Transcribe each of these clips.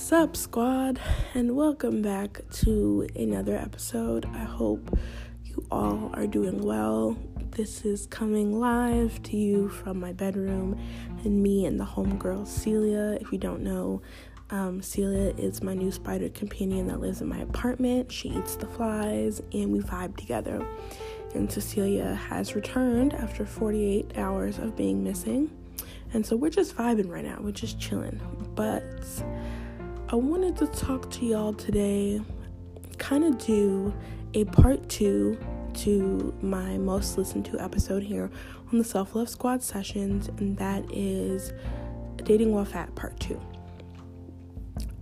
Sup, squad, and welcome back to another episode. I hope you all are doing well. This is coming live to you from my bedroom, and me and the homegirl Celia. If you don't know, um, Celia is my new spider companion that lives in my apartment. She eats the flies, and we vibe together. And Cecilia has returned after 48 hours of being missing. And so we're just vibing right now. We're just chilling. But I wanted to talk to y'all today, kind of do a part two to my most listened to episode here on the Self Love Squad sessions, and that is Dating While Fat Part Two.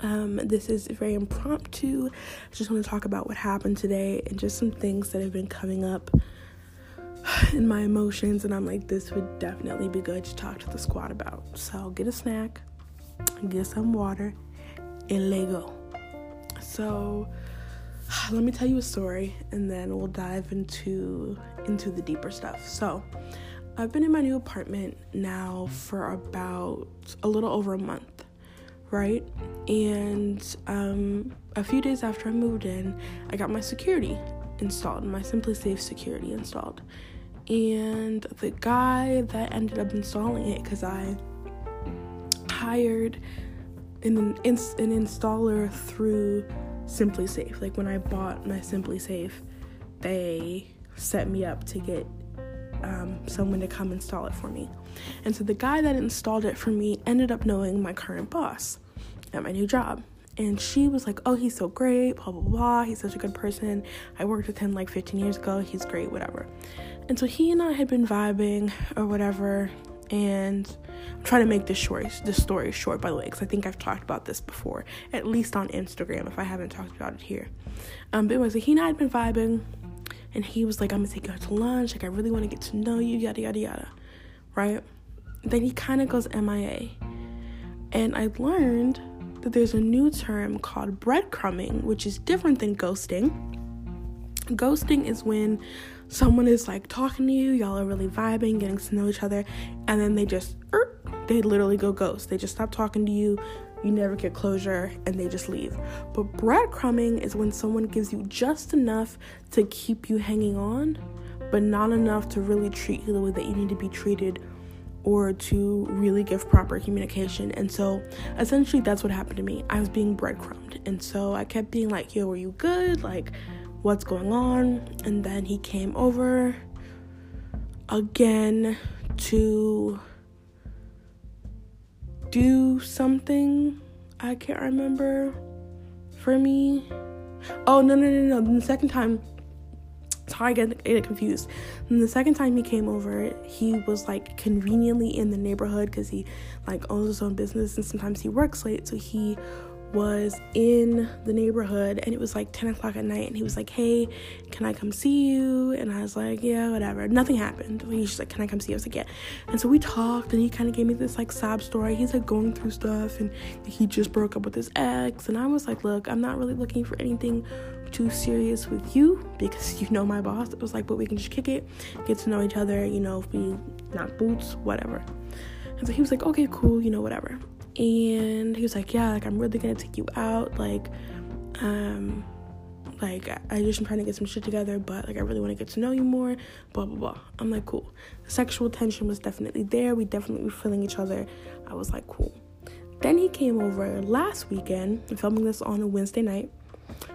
Um, this is very impromptu. I just want to talk about what happened today and just some things that have been coming up in my emotions, and I'm like, this would definitely be good to talk to the squad about. So get a snack, get some water, and Lego. So let me tell you a story and then we'll dive into into the deeper stuff. So I've been in my new apartment now for about a little over a month, right? And um, a few days after I moved in, I got my security installed, my SimpliSafe security installed. And the guy that ended up installing it, because I hired an, an installer through SimpliSafe. Like when I bought my SimpliSafe, they set me up to get um, someone to come install it for me. And so the guy that installed it for me ended up knowing my current boss at my new job. And she was like, Oh, he's so great, blah, blah, blah. He's such a good person. I worked with him like 15 years ago. He's great, whatever. And so he and I had been vibing or whatever. And I'm trying to make this short, this story short, by the way, because I think I've talked about this before, at least on Instagram, if I haven't talked about it here. Um, but anyway, so he and I had been vibing, and he was like, "I'm gonna take you out to lunch. Like, I really want to get to know you, yada yada yada." Right? Then he kind of goes MIA, and I learned that there's a new term called breadcrumbing, which is different than ghosting. Ghosting is when someone is like talking to you, y'all are really vibing, getting to know each other, and then they just, er, they literally go ghost. They just stop talking to you, you never get closure, and they just leave. But breadcrumbing is when someone gives you just enough to keep you hanging on, but not enough to really treat you the way that you need to be treated or to really give proper communication. And so essentially that's what happened to me. I was being breadcrumbed. And so I kept being like, yo, are you good? Like, what's going on? And then he came over again to do something. I can't remember for me. Oh, no, no, no, no. The second time, sorry, I get, get confused. And the second time he came over, he was like conveniently in the neighborhood because he like owns his own business and sometimes he works late. So he was in the neighborhood and it was like 10 o'clock at night and he was like hey can i come see you? And i was like yeah whatever. Nothing happened. He's just like can i come see you? I was like yeah. And so we talked and he kind of gave me this like sob story. He's like going through stuff and he just broke up with his ex and i was like look i'm not really looking for anything too serious with you because you know my boss. It was like but we can just kick it get to know each other you know if we knock boots whatever. And so he was like okay cool you know whatever and he was like yeah like i'm really gonna take you out like um like i just am trying to get some shit together but like i really want to get to know you more blah blah blah. I'm like cool. The sexual tension was definitely there. We definitely were feeling each other. I was like cool. Then he came over last weekend. I'm filming this on a wednesday night.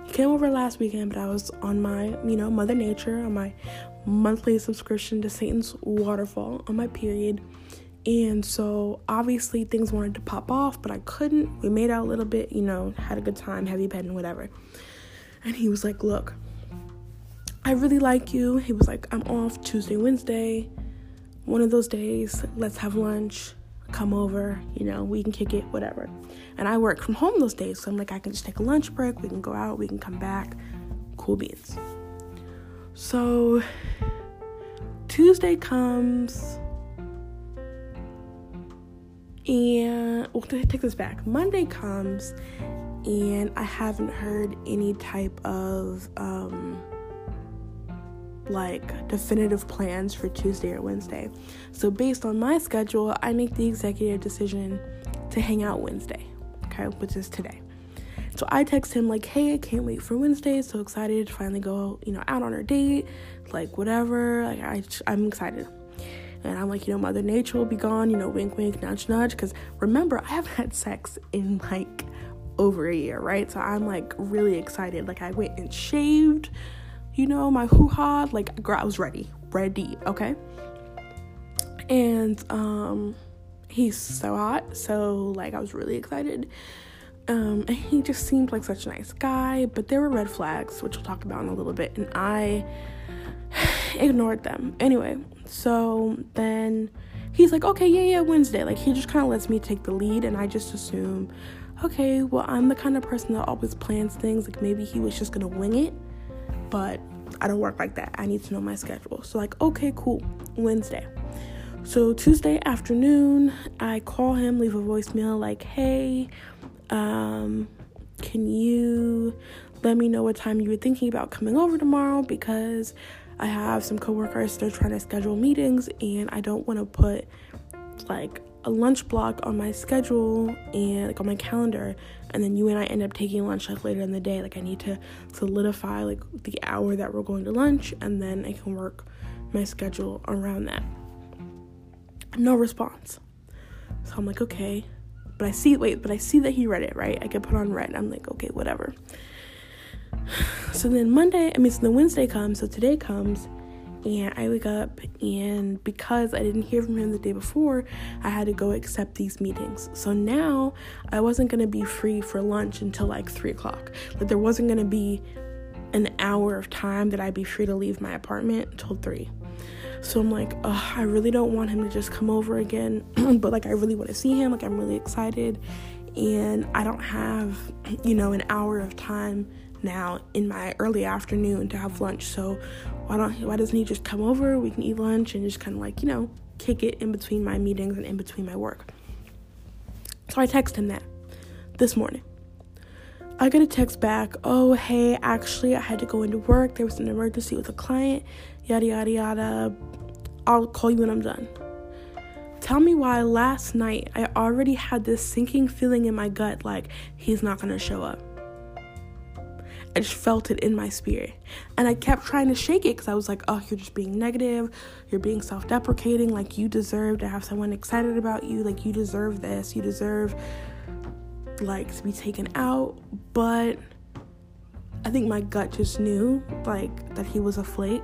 He came over last weekend but i was on my you know mother nature on my monthly subscription to satan's waterfall on my period and so obviously things wanted to pop off, but I couldn't. We made out a little bit, you know, had a good time, heavy petting, whatever. And he was like, Look, I really like you. He was like, I'm off Tuesday, Wednesday, one of those days. Let's have lunch. Come over, you know, we can kick it, whatever. And I work from home those days, so I'm like, I can just take a lunch break. We can go out, we can come back. Cool beans. So Tuesday comes and well, take this back. Monday comes, and I haven't heard any type of um, like definitive plans for Tuesday or Wednesday. So, based on my schedule, I make the executive decision to hang out Wednesday, okay, which is today. So I text him like, "Hey, I can't wait for Wednesday. So excited to finally go, you know, out on our date. Like whatever. Like I, I'm excited." And I'm like, you know, Mother Nature will be gone. You know, wink, wink, nudge, nudge. Because remember, I haven't had sex in like over a year, right? So I'm like really excited. Like I went and shaved, you know, my hoo ha. Like, girl, I was ready, ready. Okay. And um, he's so hot. So like, I was really excited. Um, and he just seemed like such a nice guy, but there were red flags, which we'll talk about in a little bit, and I ignored them. Anyway, so then he's like, okay, yeah, yeah, Wednesday. Like, he just kind of lets me take the lead, and I just assume, okay, well, I'm the kind of person that always plans things. Like, maybe he was just gonna wing it, but I don't work like that. I need to know my schedule. So, like, okay, cool, Wednesday. So, Tuesday afternoon, I call him, leave a voicemail, like, hey, um, can you let me know what time you were thinking about coming over tomorrow? Because I have some coworkers that are trying to schedule meetings and I don't want to put like a lunch block on my schedule and like on my calendar and then you and I end up taking lunch like later in the day like I need to solidify like the hour that we're going to lunch and then I can work my schedule around that. No response. So I'm like, okay, but I see, wait, but I see that he read it, right? I get put on read. I'm like, okay, whatever. So then Monday, I mean, so then Wednesday comes, so today comes, and I wake up, and because I didn't hear from him the day before, I had to go accept these meetings. So now I wasn't gonna be free for lunch until like three o'clock. Like there wasn't gonna be an hour of time that I'd be free to leave my apartment until three. So I'm like, I really don't want him to just come over again, but like I really want to see him. Like I'm really excited, and I don't have, you know, an hour of time now in my early afternoon to have lunch. So why don't why doesn't he just come over? We can eat lunch and just kind of like you know kick it in between my meetings and in between my work. So I text him that this morning. I get a text back, oh, hey, actually, I had to go into work. There was an emergency with a client, yada, yada, yada. I'll call you when I'm done. Tell me why last night I already had this sinking feeling in my gut like he's not gonna show up. I just felt it in my spirit. And I kept trying to shake it because I was like, oh, you're just being negative. You're being self deprecating. Like, you deserve to have someone excited about you. Like, you deserve this. You deserve like to be taken out, but I think my gut just knew like that he was a flake.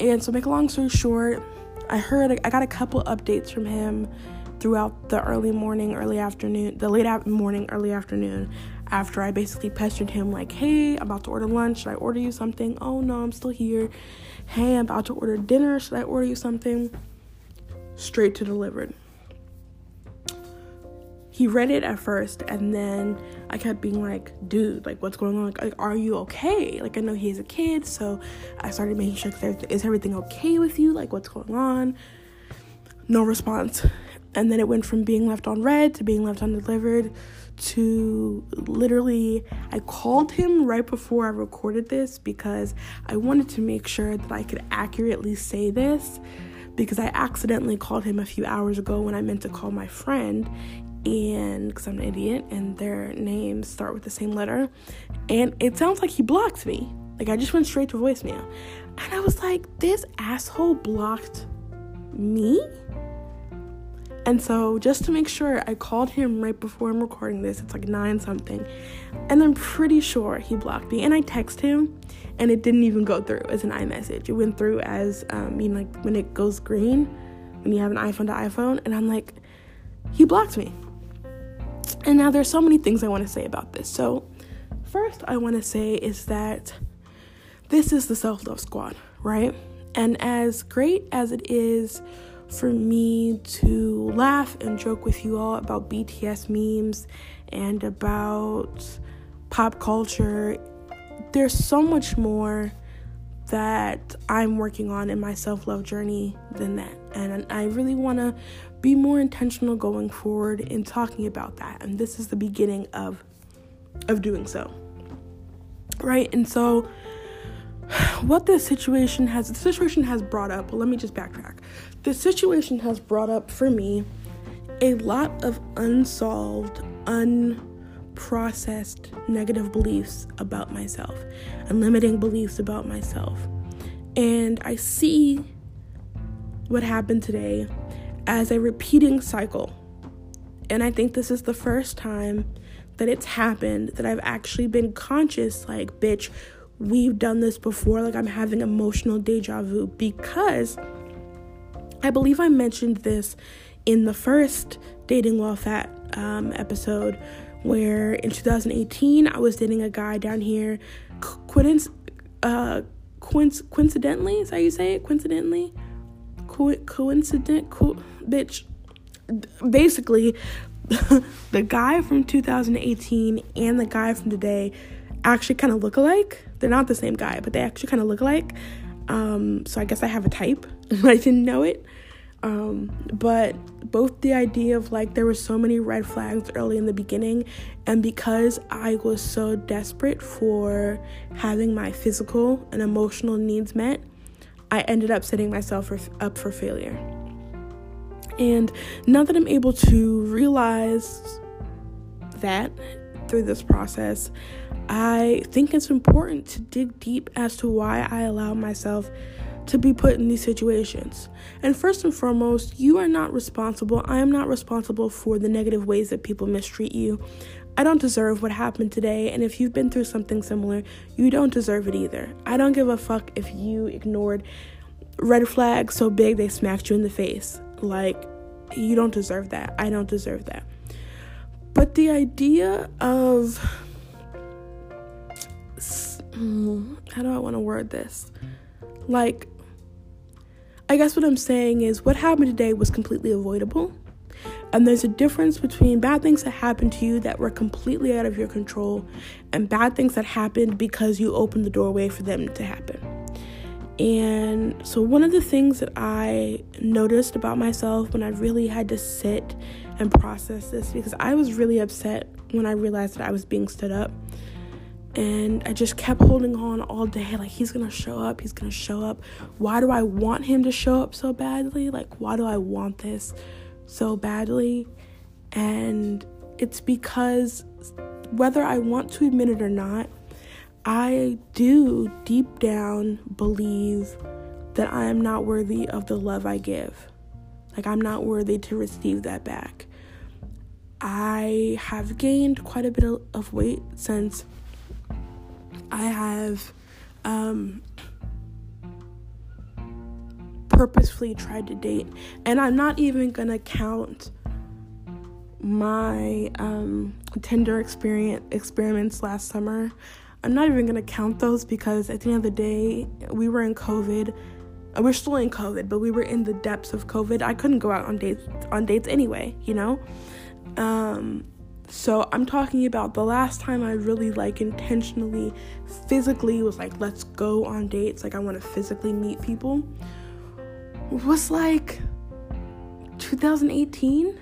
And so make a long story short, I heard I got a couple updates from him throughout the early morning, early afternoon, the late morning, early afternoon after I basically pestered him like, "Hey, I'm about to order lunch. Should I order you something?" "Oh no, I'm still here." "Hey, I'm about to order dinner. Should I order you something?" Straight to delivered he read it at first and then I kept being like, dude, like what's going on? Like, are you okay? Like I know he's a kid, so I started making sure is everything okay with you? Like what's going on? No response. And then it went from being left on read to being left undelivered to literally I called him right before I recorded this because I wanted to make sure that I could accurately say this because I accidentally called him a few hours ago when I meant to call my friend and because I'm an idiot and their names start with the same letter. And it sounds like he blocked me. Like I just went straight to voicemail. And I was like, this asshole blocked me? And so just to make sure, I called him right before I'm recording this. It's like nine something. And I'm pretty sure he blocked me. And I text him and it didn't even go through as an iMessage. It went through as um, know, like when it goes green when you have an iPhone to iPhone. And I'm like, he blocked me. And now there's so many things I want to say about this. So, first I want to say is that this is the self-love squad, right? And as great as it is for me to laugh and joke with you all about BTS memes and about pop culture, there's so much more that I'm working on in my self love journey than that. And I really want to be more intentional going forward in talking about that. And this is the beginning of of doing so. Right? And so what this situation has the situation has brought up, let me just backtrack. The situation has brought up for me a lot of unsolved, unprocessed negative beliefs about myself and limiting beliefs about myself. And I see what happened today as a repeating cycle. And I think this is the first time that it's happened that I've actually been conscious like, bitch, we've done this before. Like, I'm having emotional deja vu because I believe I mentioned this in the first Dating While Fat um, episode, where in 2018 I was dating a guy down here. Coinc- uh, coinc- coincidentally, is how you say it? Coincidentally? Co- coincident? Co- bitch. Basically, the guy from 2018 and the guy from today actually kind of look alike. They're not the same guy, but they actually kind of look alike. Um, so I guess I have a type. I didn't know it. Um, but both the idea of like there were so many red flags early in the beginning, and because I was so desperate for having my physical and emotional needs met, I ended up setting myself for, up for failure. And now that I'm able to realize that through this process, I think it's important to dig deep as to why I allow myself to be put in these situations. And first and foremost, you are not responsible. I am not responsible for the negative ways that people mistreat you. I don't deserve what happened today, and if you've been through something similar, you don't deserve it either. I don't give a fuck if you ignored red flags so big they smacked you in the face. Like, you don't deserve that. I don't deserve that. But the idea of Mm, how do I want to word this? Like, I guess what I'm saying is what happened today was completely avoidable. And there's a difference between bad things that happened to you that were completely out of your control and bad things that happened because you opened the doorway for them to happen. And so, one of the things that I noticed about myself when I really had to sit and process this, because I was really upset when I realized that I was being stood up. And I just kept holding on all day. Like, he's gonna show up, he's gonna show up. Why do I want him to show up so badly? Like, why do I want this so badly? And it's because whether I want to admit it or not, I do deep down believe that I am not worthy of the love I give. Like, I'm not worthy to receive that back. I have gained quite a bit of weight since I have um, purposefully tried to date. And I'm not even gonna count my um, Tinder experience experiments last summer. I'm not even gonna count those because at the end of the day, we were in COVID. We're still in COVID, but we were in the depths of COVID. I couldn't go out on dates on dates anyway, you know. Um, so I'm talking about the last time I really like intentionally, physically was like, let's go on dates. Like I want to physically meet people. Was like 2018,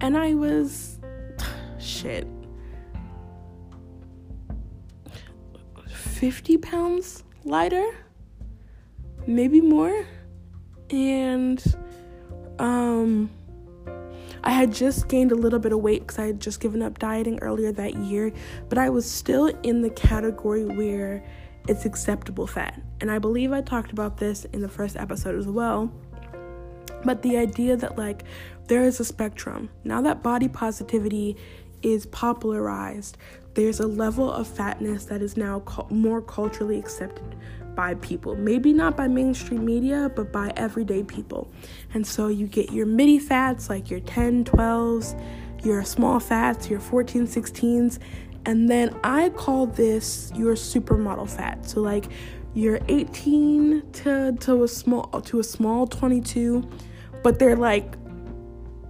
and I was shit 50 pounds lighter, maybe more. And um, I had just gained a little bit of weight because I had just given up dieting earlier that year, but I was still in the category where it's acceptable fat. And I believe I talked about this in the first episode as well. But the idea that, like, there is a spectrum. Now that body positivity is popularized, there's a level of fatness that is now more culturally accepted by people. Maybe not by mainstream media, but by everyday people. And so you get your midi fats, like your 10, 12s, your small fats, your 14, 16s. And then I call this your supermodel fat. So like you're 18 to, to a small to a small 22, but they're like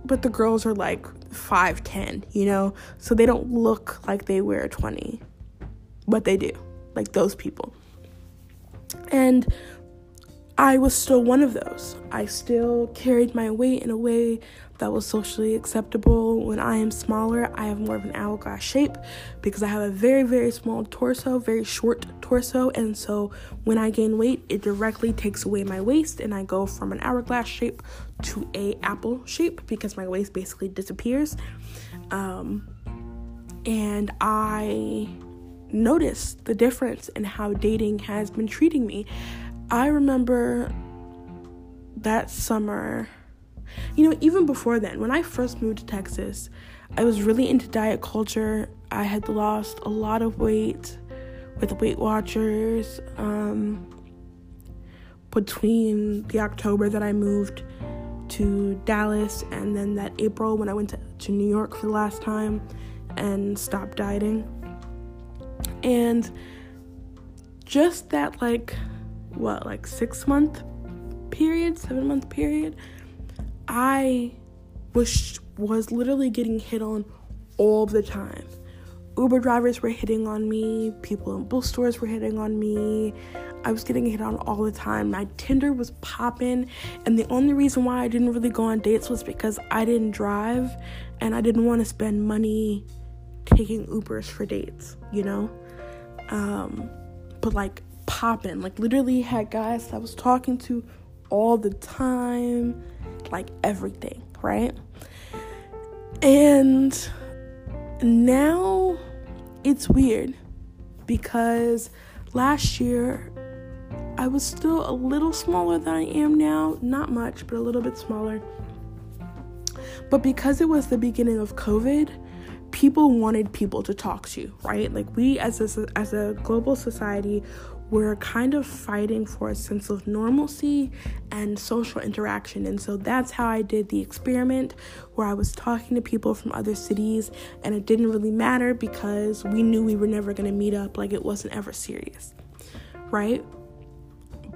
but the girls are like 5'10, you know? So they don't look like they wear 20, but they do, like those people. And I was still one of those. I still carried my weight in a way that was socially acceptable. When I am smaller, I have more of an hourglass shape because I have a very, very small torso, very short torso. And so when I gain weight, it directly takes away my waist and I go from an hourglass shape to a apple shape because my waist basically disappears. Um, And I noticed the difference in how dating has been treating me. I remember that summer, you know, even before then, when I first moved to Texas, I was really into diet culture. I had lost a lot of weight with Weight Watchers. Um, between the October that I moved to Dallas and then that April when I went to, to New York for the last time and stopped dieting. And just that, like, what, like six month period, seven month period, I was was literally getting hit on all the time. Uber drivers were hitting on me, people in bookstores were hitting on me. I was getting hit on all the time. My Tinder was popping, and the only reason why I didn't really go on dates was because I didn't drive and I didn't want to spend money taking Ubers for dates, you know? Um, but like popping, like literally had guys I was talking to all the time, like everything, right? And now it's weird because last year I was still a little smaller than I am now, not much, but a little bit smaller. But because it was the beginning of COVID, people wanted people to talk to, right? Like we as a as a global society we're kind of fighting for a sense of normalcy and social interaction. And so that's how I did the experiment where I was talking to people from other cities, and it didn't really matter because we knew we were never going to meet up, like it wasn't ever serious, right?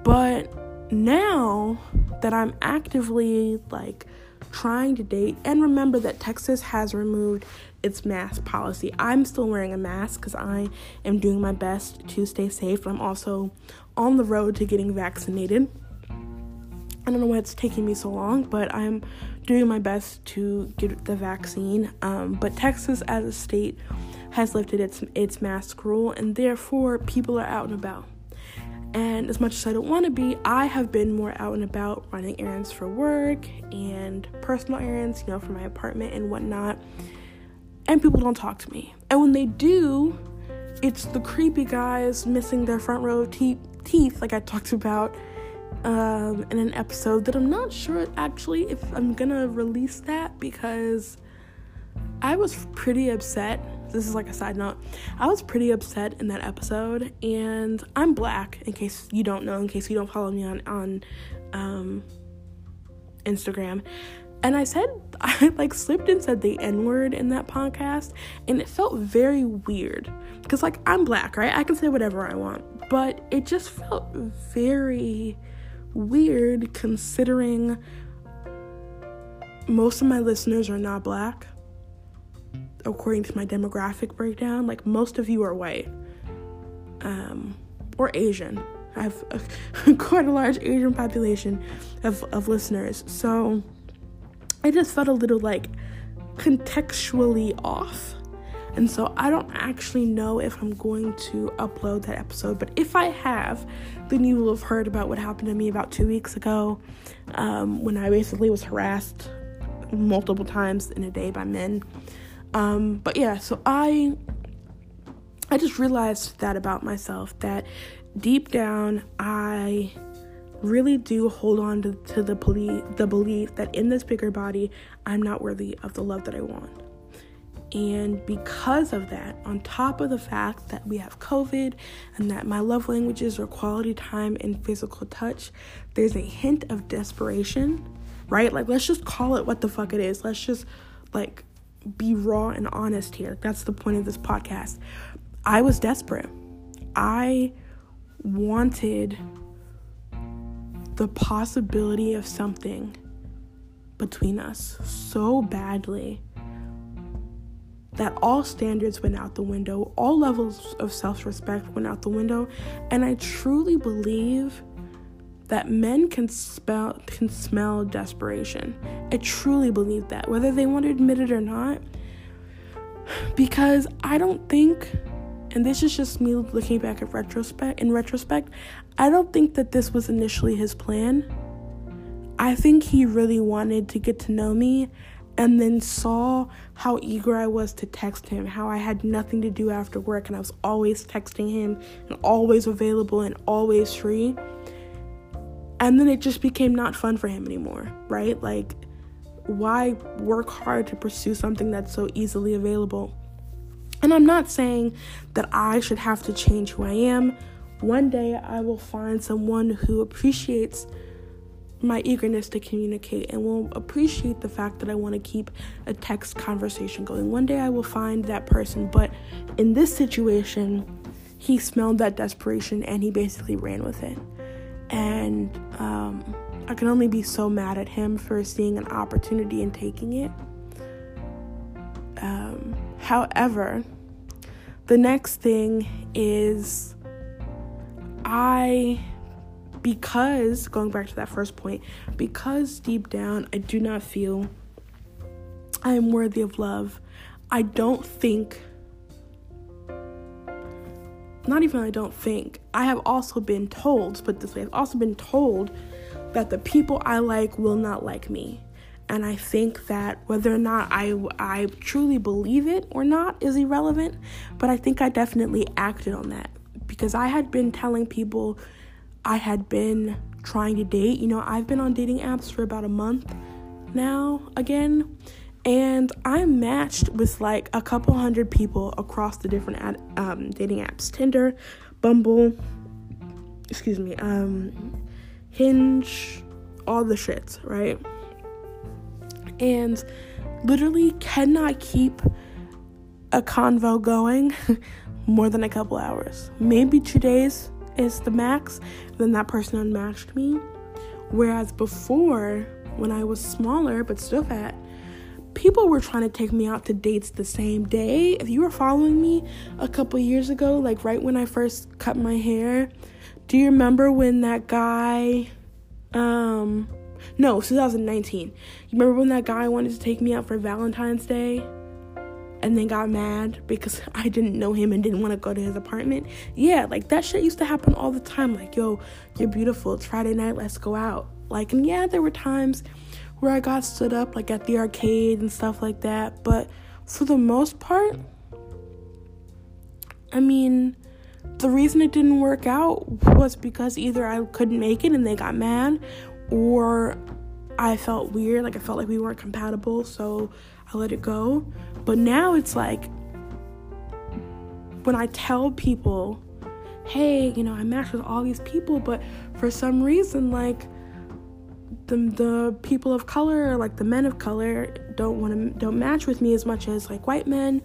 But now that I'm actively like trying to date, and remember that Texas has removed its mask policy. I'm still wearing a mask because I am doing my best to stay safe. I'm also on the road to getting vaccinated. I don't know why it's taking me so long, but I'm doing my best to get the vaccine. Um, but Texas, as a state, has lifted its its mask rule, and therefore people are out and about. And as much as I don't want to be, I have been more out and about running errands for work and personal errands, you know, for my apartment and whatnot and people don't talk to me. And when they do, it's the creepy guys missing their front row te- teeth, like I talked about um, in an episode that I'm not sure actually if I'm gonna release that because I was pretty upset. This is like a side note. I was pretty upset in that episode, and I'm black. In case you don't know, in case you don't follow me on on um, Instagram, and I said, I like slipped and said the N word in that podcast, and it felt very weird. Because, like, I'm black, right? I can say whatever I want. But it just felt very weird considering most of my listeners are not black, according to my demographic breakdown. Like, most of you are white um, or Asian. I have a, quite a large Asian population of, of listeners. So, I just felt a little like contextually off. And so I don't actually know if I'm going to upload that episode, but if I have, then you will have heard about what happened to me about two weeks ago um, when I basically was harassed multiple times in a day by men. Um, but yeah, so I I just realized that about myself that deep down I really do hold on to, to the, belief, the belief that in this bigger body, I'm not worthy of the love that I want. And because of that, on top of the fact that we have COVID and that my love languages are quality time and physical touch, there's a hint of desperation, right? Like, let's just call it what the fuck it is. Let's just, like, be raw and honest here. That's the point of this podcast. I was desperate. I wanted the possibility of something between us so badly that all standards went out the window, all levels of self respect went out the window, and I truly believe that men can spell can smell desperation. I truly believe that, whether they want to admit it or not. Because I don't think and this is just me looking back at retrospect in retrospect i don't think that this was initially his plan i think he really wanted to get to know me and then saw how eager I was to text him, how I had nothing to do after work and I was always texting him and always available and always free. And then it just became not fun for him anymore, right? Like, why work hard to pursue something that's so easily available? And I'm not saying that I should have to change who I am. One day I will find someone who appreciates my eagerness to communicate and will appreciate the fact that I want to keep a text conversation going. One day I will find that person, but in this situation, he smelled that desperation and he basically ran with it. And um, I can only be so mad at him for seeing an opportunity and taking it. Um, however, the next thing is I because going back to that first point, because deep down I do not feel I am worthy of love, I don't think not even I don't think, I have also been told, put this way, I've also been told that the people I like will not like me. And I think that whether or not I, I truly believe it or not is irrelevant, but I think I definitely acted on that because I had been telling people I had been trying to date. You know, I've been on dating apps for about a month now again, and I'm matched with like a couple hundred people across the different ad, um, dating apps Tinder, Bumble, excuse me, um, Hinge, all the shits, right? And literally cannot keep a convo going more than a couple hours. Maybe two days is the max, then that person unmatched me. Whereas before, when I was smaller but still fat, people were trying to take me out to dates the same day. If you were following me a couple years ago, like right when I first cut my hair, do you remember when that guy um no, 2019. You remember when that guy wanted to take me out for Valentine's Day? And then got mad because I didn't know him and didn't want to go to his apartment. Yeah, like that shit used to happen all the time. Like, yo, you're beautiful. It's Friday night. Let's go out. Like, and yeah, there were times where I got stood up, like at the arcade and stuff like that. But for the most part, I mean, the reason it didn't work out was because either I couldn't make it and they got mad, or I felt weird. Like, I felt like we weren't compatible. So I let it go. But now it's like when I tell people, hey, you know, I matched with all these people, but for some reason, like the the people of color, like the men of color, don't want to don't match with me as much as like white men,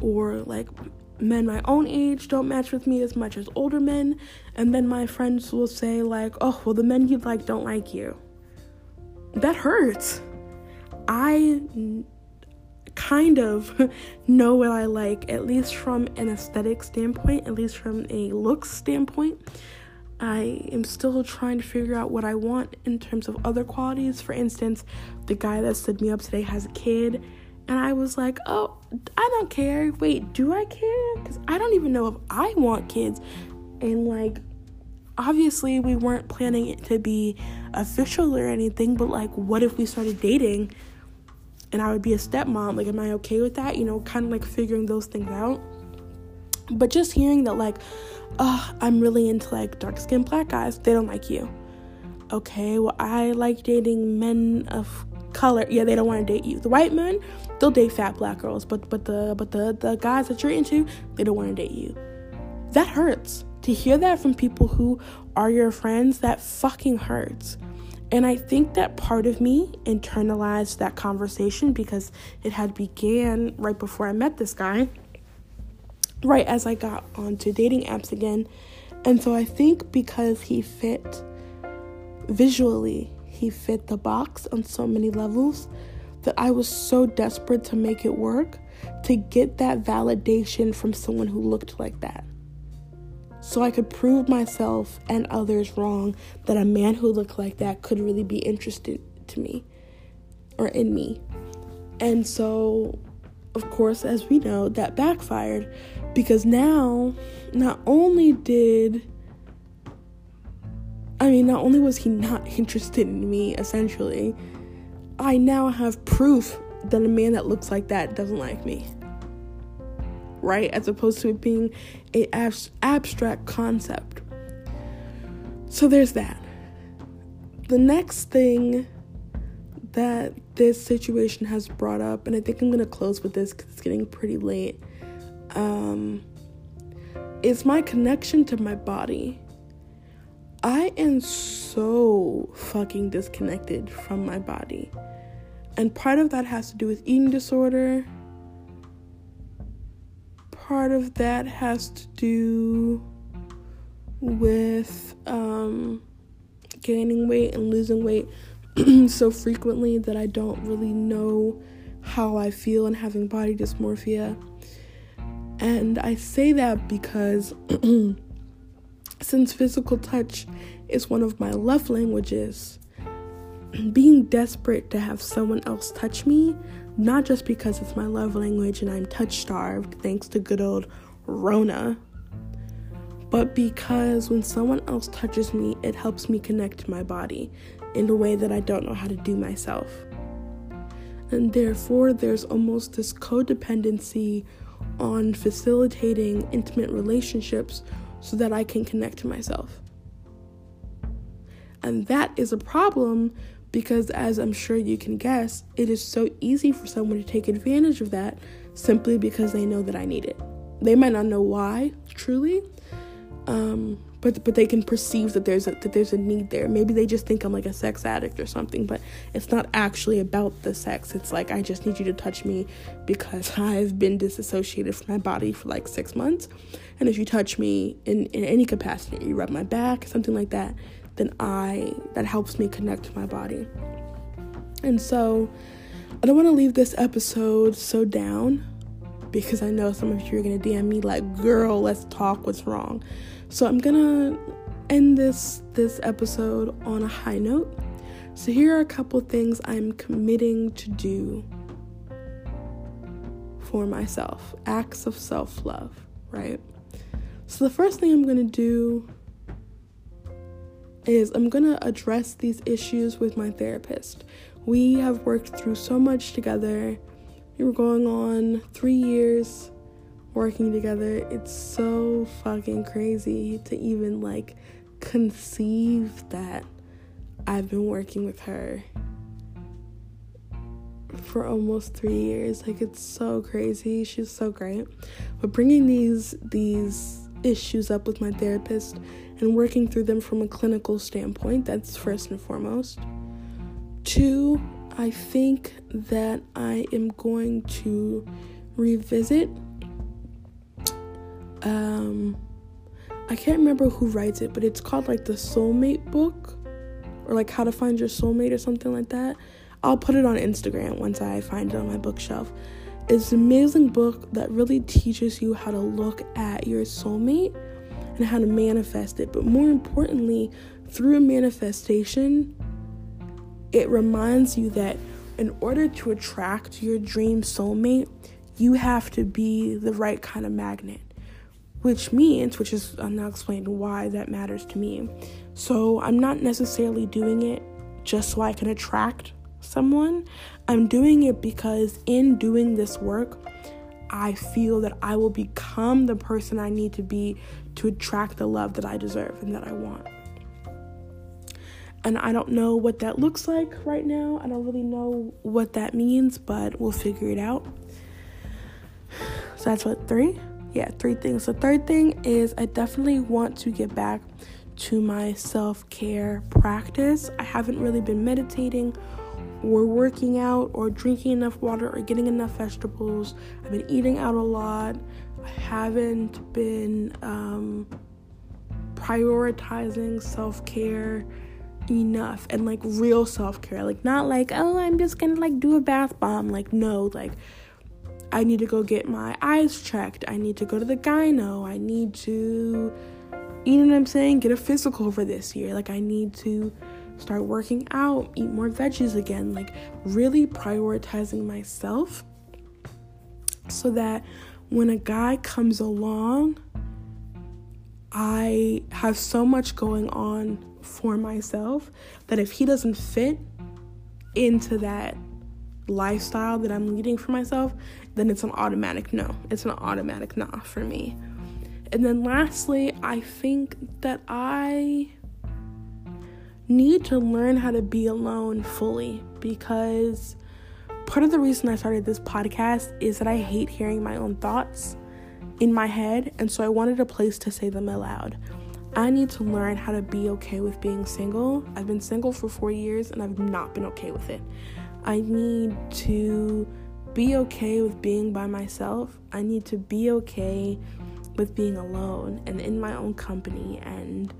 or like men my own age don't match with me as much as older men, and then my friends will say like, oh, well, the men you like don't like you. That hurts. I kind of know what I like, at least from an aesthetic standpoint, at least from a looks standpoint. I am still trying to figure out what I want in terms of other qualities. For instance, the guy that stood me up today has a kid, and I was like, oh, I don't care. Wait, do I care? Because I don't even know if I want kids. And like, obviously, we weren't planning it to be official or anything, but like, what if we started dating? And I would be a stepmom. Like, am I okay with that? You know, kind of like figuring those things out. But just hearing that, like, oh, I'm really into like dark skinned black guys, they don't like you. Okay, well, I like dating men of color. Yeah, they don't want to date you. The white men, they'll date fat black girls, but but the but the the guys that you're into, they don't want to date you. That hurts. To hear that from people who are your friends, that fucking hurts. And I think that part of me internalized that conversation because it had began right before I met this guy, right as I got onto dating apps again. And so I think because he fit visually, he fit the box on so many levels that I was so desperate to make it work to get that validation from someone who looked like that so I could prove myself and others wrong that a man who looked like that could really be interested to me or in me. And so, of course, as we know, that backfired because now, not only did I mean, not only was he not interested in me, essentially, I now have proof that a man that looks like that doesn't like me. Right? As opposed to it being a abstract concept. So there's that. The next thing that this situation has brought up, and I think I'm going to close with this because it's getting pretty late, um, is my connection to my body. I am so fucking disconnected from my body. And part of that has to do with eating disorder. Part of that has to do with um, gaining weight and losing weight so frequently that I don't really know how I feel and having body dysmorphia. And I say that because since physical touch is one of my love languages, being desperate to have someone else touch me, not just because it's my love language and I'm touch starved, thanks to good old Rona, but because when someone else touches me, it helps me connect my body in a way that I don't know how to do myself. And therefore, there's almost this codependency on facilitating intimate relationships so that I can connect to myself. And that is a problem because, as I'm sure you can guess, it is so easy for someone to take advantage of that simply because they know that I need it. They might not know why, truly, um, but but they can perceive that there's a that there's a need there. Maybe they just think I'm like a sex addict or something, but it's not actually about the sex. It's like I just need you to touch me because I've been disassociated from my body for like six months, and if you touch me in in any capacity, you rub my back, something like that, then I that helps me connect to my body. And so, I don't want to leave this episode so down because I know some of you are gonna DM me like, "Girl, let's talk. What's wrong?" So I'm gonna end this this episode on a high note. So here are a couple things I'm committing to do for myself. Acts of self-love, right? So the first thing I'm going to do is I'm going to address these issues with my therapist. We have worked through so much together. We were going on 3 years working together. It's so fucking crazy to even like conceive that I've been working with her for almost 3 years. Like it's so crazy. She's so great. But bringing these these issues up with my therapist and working through them from a clinical standpoint, that's first and foremost. Two, I think that I am going to revisit um I can't remember who writes it, but it's called like the soulmate book or like how to find your soulmate or something like that. I'll put it on Instagram once I find it on my bookshelf. It's an amazing book that really teaches you how to look at your soulmate and how to manifest it. But more importantly, through manifestation, it reminds you that in order to attract your dream soulmate, you have to be the right kind of magnet which means, which is, I'm now explaining why that matters to me. So I'm not necessarily doing it just so I can attract someone. I'm doing it because in doing this work, I feel that I will become the person I need to be to attract the love that I deserve and that I want. And I don't know what that looks like right now. I don't really know what that means, but we'll figure it out. So that's what, three? yeah, three things. The third thing is I definitely want to get back to my self care practice. I haven't really been meditating or working out or drinking enough water or getting enough vegetables. I've been eating out a lot. I haven't been um, prioritizing self care enough and like real self care. Like, not like, oh, I'm just gonna like do a bath bomb. Like, no, like, I need to go get my eyes checked. I need to go to the gyno. I need to, you know what I'm saying? Get a physical for this year. Like, I need to start working out, eat more veggies again. Like, really prioritizing myself so that when a guy comes along, I have so much going on for myself that if he doesn't fit into that lifestyle that I'm leading for myself, then it's an automatic no. It's an automatic nah for me. And then lastly, I think that I need to learn how to be alone fully because part of the reason I started this podcast is that I hate hearing my own thoughts in my head, and so I wanted a place to say them aloud. I need to learn how to be okay with being single. I've been single for four years and I've not been okay with it. I need to be okay with being by myself. I need to be okay with being alone and in my own company and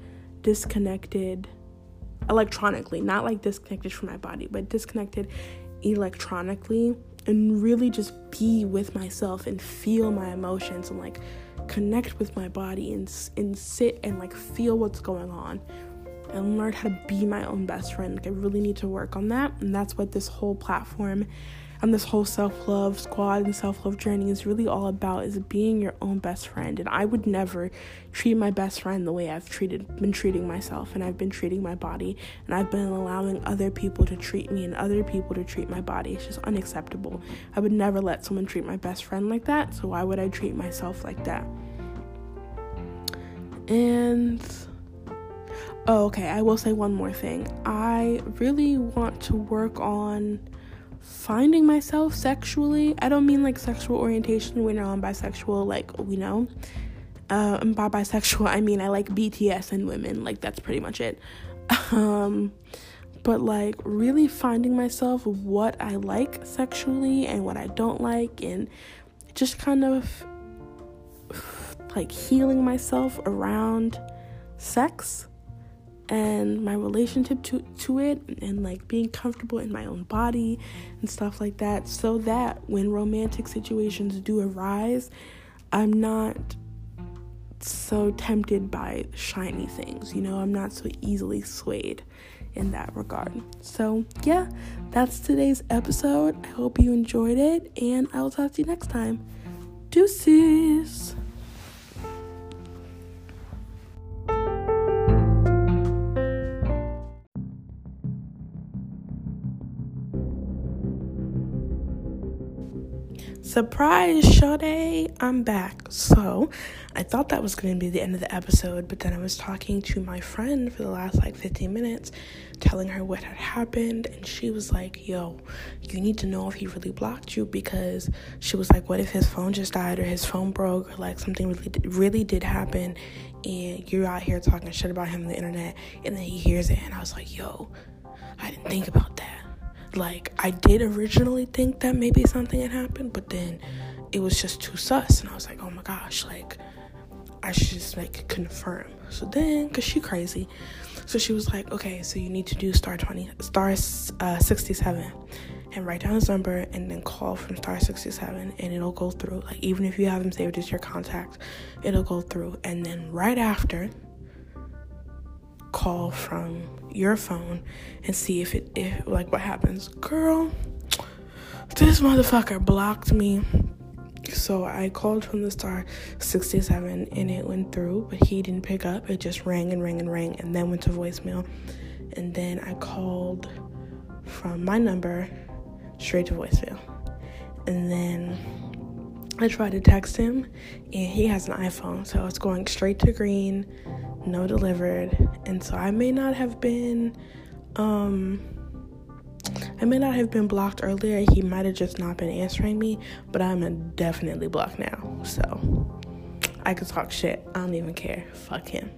disconnected electronically, not like disconnected from my body, but disconnected electronically and really just be with myself and feel my emotions and like connect with my body and and sit and like feel what's going on and learn how to be my own best friend. Like I really need to work on that, and that's what this whole platform and this whole self-love squad and self-love journey is really all about is being your own best friend. And i would never treat my best friend the way i've treated been treating myself and i've been treating my body and i've been allowing other people to treat me and other people to treat my body. It's just unacceptable. I would never let someone treat my best friend like that so why would i treat myself like that? And oh okay i will say one more thing i really want to work on finding myself sexually. I don't mean like sexual orientation. We know I'm bisexual, like we know. Uh, and by bisexual, I mean I like BTS and women. Like that's pretty much it. Um, but like really finding myself what I like sexually and what I don't like, and just kind of like healing myself around sex and my relationship to to it and like being comfortable in my own body and stuff like that so that when romantic situations do arise I'm not so tempted by shiny things you know? I'm not so easily swayed in that regard. So yeah that's today's episode. I hope you enjoyed it and I will talk to you next time. Deuces Surprise, Sade! I'm back. So, I thought that was going to be the end of the episode, but then I was talking to my friend for the last like 15 minutes, telling her what had happened, and she was like, Yo, you need to know if he really blocked you because she was like, What if his phone just died or his phone broke or like something really, really did happen, and you're out here talking shit about him on the internet, and then he hears it, and I was like, Yo, I didn't think about that like I did originally think that maybe something had happened, but then it was just too sus, and I was like, oh my gosh, like I should just like confirm. So then, cause she crazy, so she was like, okay, so you need to do star twenty, star uh, sixty seven, and write down his number, and then call from star sixty seven, and it'll go through. Like even if you have him saved as your contact, it'll go through, and then right after call from your phone and see if it if like what happens. Girl, this motherfucker blocked me. So I called from the star 67 and it went through, but he didn't pick up. It just rang and rang and rang and then went to voicemail. And then I called from my number straight to voicemail. And then I tried to text him and he has an iPhone, so it's going straight to green no delivered. And so I may not have been um I may not have been blocked earlier. He might have just not been answering me, but I'm definitely blocked now. So I could talk shit. I don't even care. Fuck him.